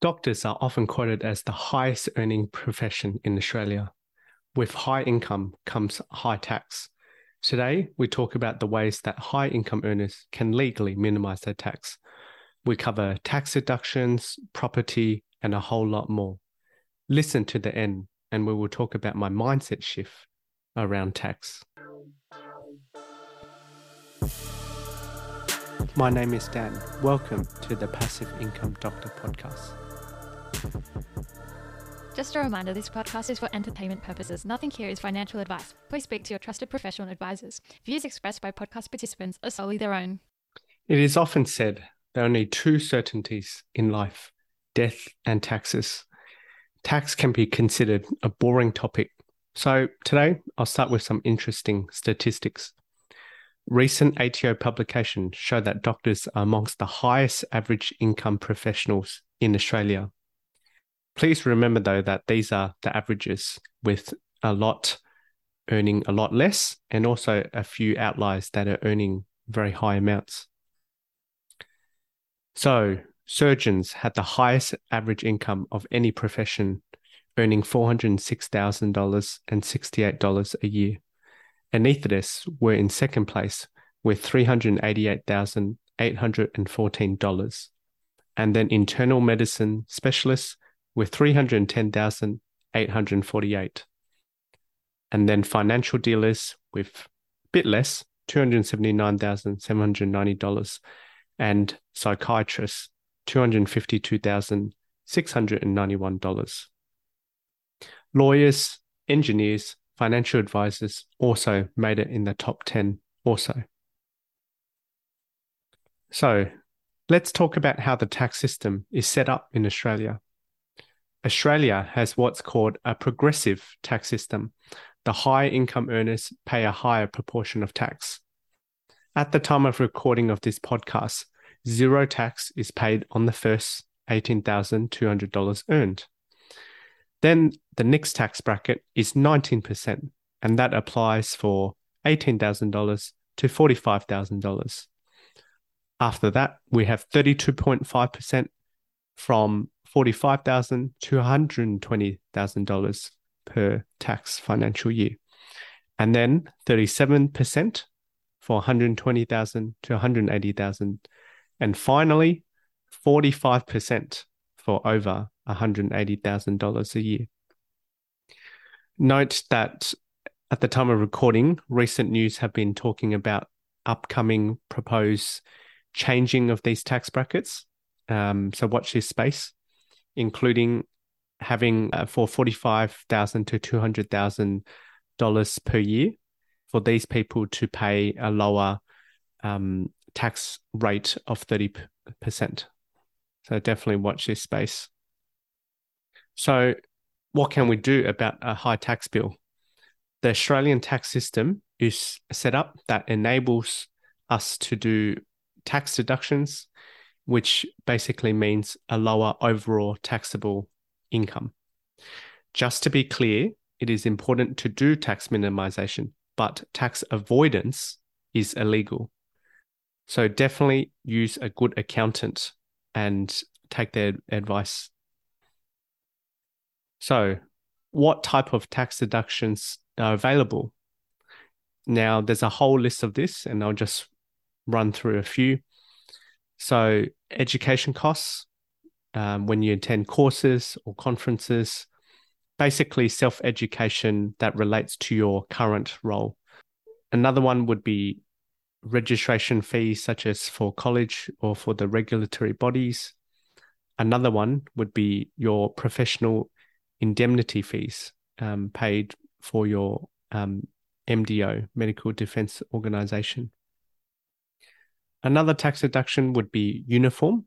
Doctors are often quoted as the highest earning profession in Australia. With high income comes high tax. Today, we talk about the ways that high income earners can legally minimize their tax. We cover tax deductions, property, and a whole lot more. Listen to the end, and we will talk about my mindset shift around tax. My name is Dan. Welcome to the Passive Income Doctor podcast. Just a reminder this podcast is for entertainment purposes. Nothing here is financial advice. Please speak to your trusted professional advisors. Views expressed by podcast participants are solely their own. It is often said there are only two certainties in life death and taxes. Tax can be considered a boring topic. So today I'll start with some interesting statistics. Recent ATO publications show that doctors are amongst the highest average income professionals in Australia. Please remember, though, that these are the averages with a lot earning a lot less and also a few outliers that are earning very high amounts. So, surgeons had the highest average income of any profession, earning $406,000 and $68 a year. Anaesthetists were in second place with $388,814. And then internal medicine specialists with 310,848. And then financial dealers with a bit less, $279,790. And psychiatrists, $252,691. Lawyers, engineers, financial advisors also made it in the top 10 also. So let's talk about how the tax system is set up in Australia. Australia has what's called a progressive tax system. The high income earners pay a higher proportion of tax. At the time of recording of this podcast, zero tax is paid on the first $18,200 earned. Then the next tax bracket is 19%, and that applies for $18,000 to $45,000. After that, we have 32.5% from $45,000 to $120,000 per tax financial year. And then 37% for 120,000 to 180,000 and finally 45% for over $180,000 a year. Note that at the time of recording, recent news have been talking about upcoming proposed changing of these tax brackets. Um, so watch this space including having uh, for forty-five thousand to two hundred thousand dollars per year for these people to pay a lower um, tax rate of thirty percent. So definitely watch this space. So, what can we do about a high tax bill? The Australian tax system is set up that enables us to do tax deductions which basically means a lower overall taxable income. Just to be clear, it is important to do tax minimization, but tax avoidance is illegal. So definitely use a good accountant and take their advice. So, what type of tax deductions are available? Now, there's a whole list of this, and I'll just run through a few. So, education costs um, when you attend courses or conferences, basically self education that relates to your current role. Another one would be registration fees, such as for college or for the regulatory bodies. Another one would be your professional indemnity fees um, paid for your um, MDO, Medical Defence Organisation. Another tax deduction would be uniform.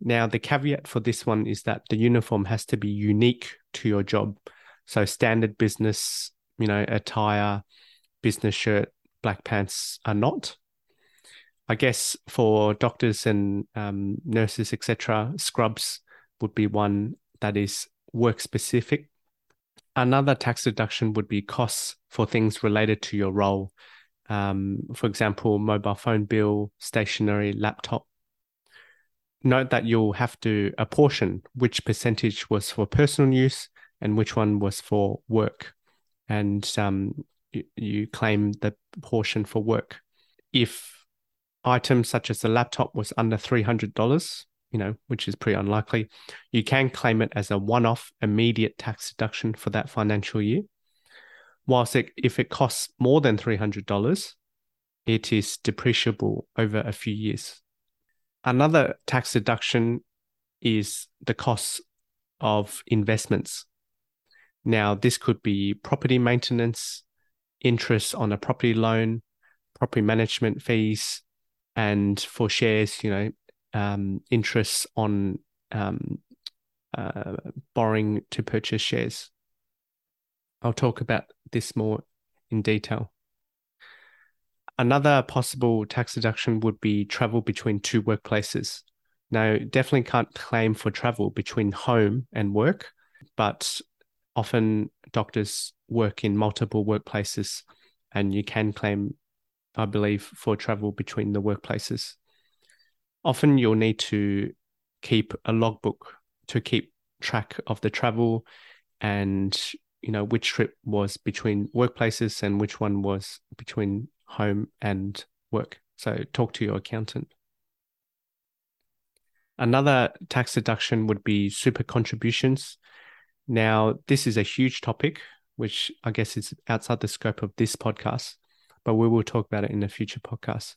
Now, the caveat for this one is that the uniform has to be unique to your job. So, standard business, you know, attire, business shirt, black pants are not. I guess for doctors and um, nurses, etc., scrubs would be one that is work specific. Another tax deduction would be costs for things related to your role um, for example, mobile phone bill, stationery, laptop. note that you'll have to apportion which percentage was for personal use and which one was for work. And um, you, you claim the portion for work. If items such as the laptop was under $300, you know, which is pretty unlikely, you can claim it as a one off immediate tax deduction for that financial year. Whilst it, if it costs more than $300, it is depreciable over a few years. Another tax deduction is the costs of investments. Now, this could be property maintenance, interest on a property loan, property management fees, and for shares, you know, um, interest on um, uh, borrowing to purchase shares. I'll talk about this more in detail. Another possible tax deduction would be travel between two workplaces. Now, definitely can't claim for travel between home and work, but often doctors work in multiple workplaces and you can claim, I believe, for travel between the workplaces. Often you'll need to keep a logbook to keep track of the travel and you know which trip was between workplaces and which one was between home and work. So talk to your accountant. Another tax deduction would be super contributions. Now, this is a huge topic, which I guess is outside the scope of this podcast, but we will talk about it in a future podcast.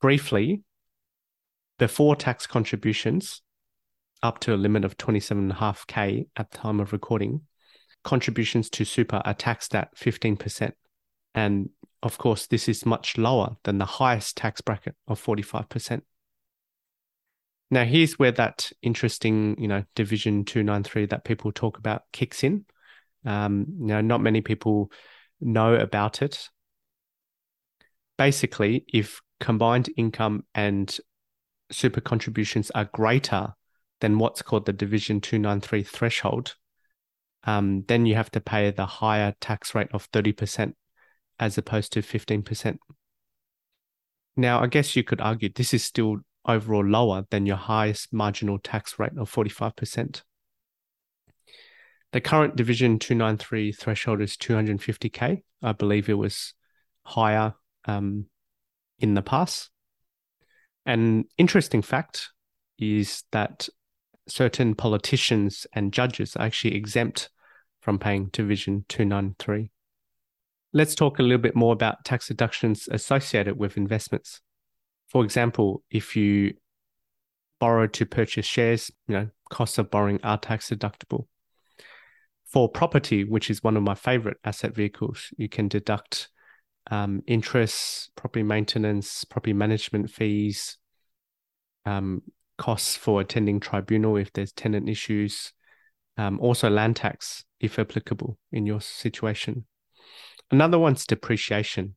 Briefly, before tax contributions, up to a limit of 27.5K at the time of recording, contributions to super are taxed at 15%. And of course, this is much lower than the highest tax bracket of 45%. Now, here's where that interesting, you know, Division 293 that people talk about kicks in. Um, not many people know about it. Basically, if combined income and super contributions are greater than what's called the Division 293 threshold, um, then you have to pay the higher tax rate of 30% as opposed to 15%. Now, I guess you could argue this is still overall lower than your highest marginal tax rate of 45%. The current Division 293 threshold is 250K. I believe it was higher um, in the past. An interesting fact is that certain politicians and judges are actually exempt from paying Division 293. Let's talk a little bit more about tax deductions associated with investments. For example, if you borrow to purchase shares, you know, costs of borrowing are tax deductible. For property, which is one of my favorite asset vehicles, you can deduct um, interest, property maintenance, property management fees, um, costs for attending tribunal if there's tenant issues, um, also land tax if applicable in your situation. Another one's depreciation.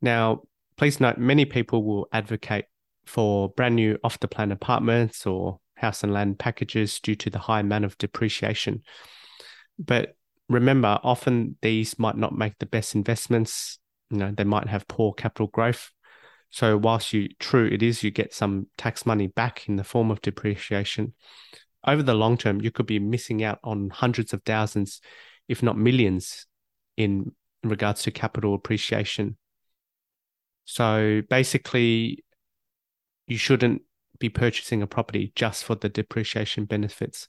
Now, please note many people will advocate for brand new off the plan apartments or house and land packages due to the high amount of depreciation. But remember, often these might not make the best investments. You know, they might have poor capital growth. So whilst you true it is you get some tax money back in the form of depreciation, over the long term you could be missing out on hundreds of thousands, if not millions, in regards to capital appreciation. So basically, you shouldn't be purchasing a property just for the depreciation benefits.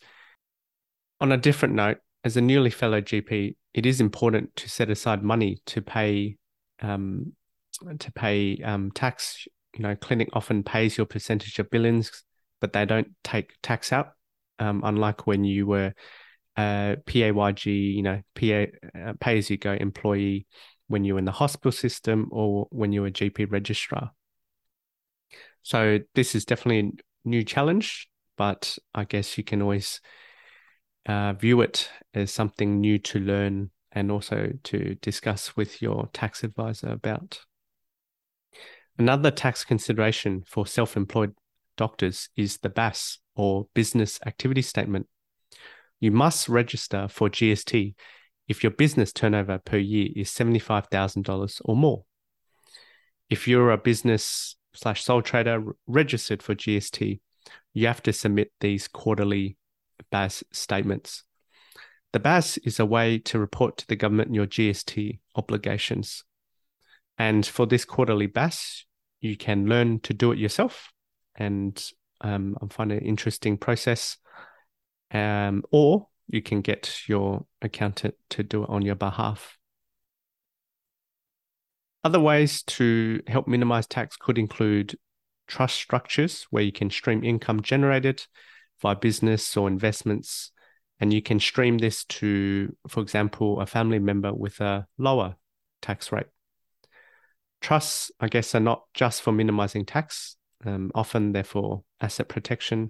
On a different note, as a newly fellow GP, it is important to set aside money to pay um, to pay um, tax. You know, clinic often pays your percentage of billings, but they don't take tax out. Um, unlike when you were a PAYG, you know, PA uh, pay as you go employee when you're in the hospital system or when you're a GP registrar. So this is definitely a new challenge, but I guess you can always uh, view it as something new to learn and also to discuss with your tax advisor about. Another tax consideration for self employed doctors is the BAS or Business Activity Statement. You must register for GST if your business turnover per year is $75,000 or more. If you're a business slash sole trader registered for GST, you have to submit these quarterly BAS statements. The BAS is a way to report to the government your GST obligations. And for this quarterly BAS, you can learn to do it yourself. And um, I find an interesting process. Um, or you can get your accountant to do it on your behalf. Other ways to help minimize tax could include trust structures where you can stream income generated via business or investments. And you can stream this to, for example, a family member with a lower tax rate. Trusts, I guess, are not just for minimizing tax, um, often they're for asset protection.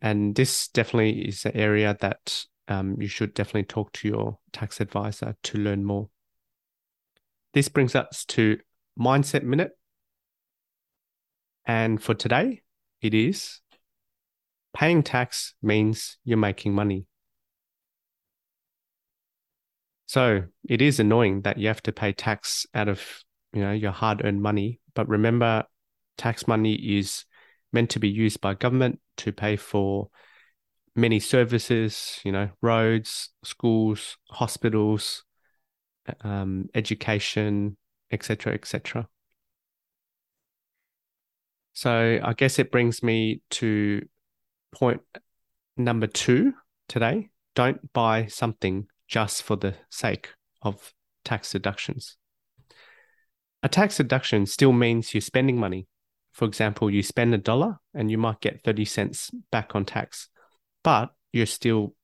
And this definitely is an area that um, you should definitely talk to your tax advisor to learn more. This brings us to Mindset Minute. And for today, it is paying tax means you're making money. So it is annoying that you have to pay tax out of you know your hard-earned money, but remember, tax money is meant to be used by government to pay for many services, you know, roads, schools, hospitals, um, education, etc., etc. So I guess it brings me to point number two today. Don't buy something just for the sake of tax deductions. A tax deduction still means you're spending money. For example, you spend a dollar and you might get 30 cents back on tax, but you're still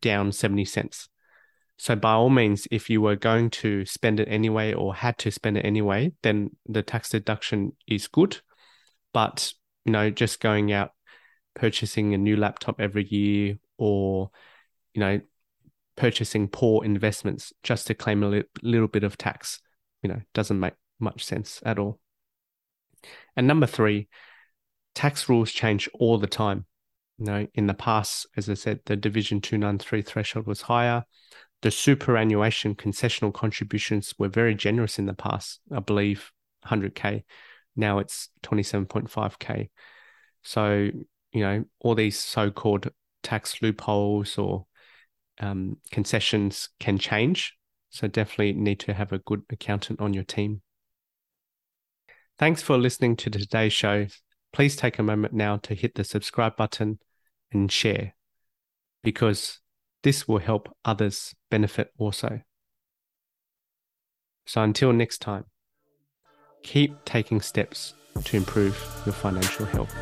down 70 cents. So by all means, if you were going to spend it anyway or had to spend it anyway, then the tax deduction is good. But you know, just going out purchasing a new laptop every year or you know, purchasing poor investments just to claim a li- little bit of tax, you know, doesn't make much sense at all. And number three, tax rules change all the time. You know, in the past, as I said, the Division 293 threshold was higher the superannuation concessional contributions were very generous in the past. I believe 100k. Now it's 27.5k. So you know all these so-called tax loopholes or um, concessions can change. So definitely need to have a good accountant on your team. Thanks for listening to today's show. Please take a moment now to hit the subscribe button and share because this will help others benefit also. So until next time, keep taking steps to improve your financial health.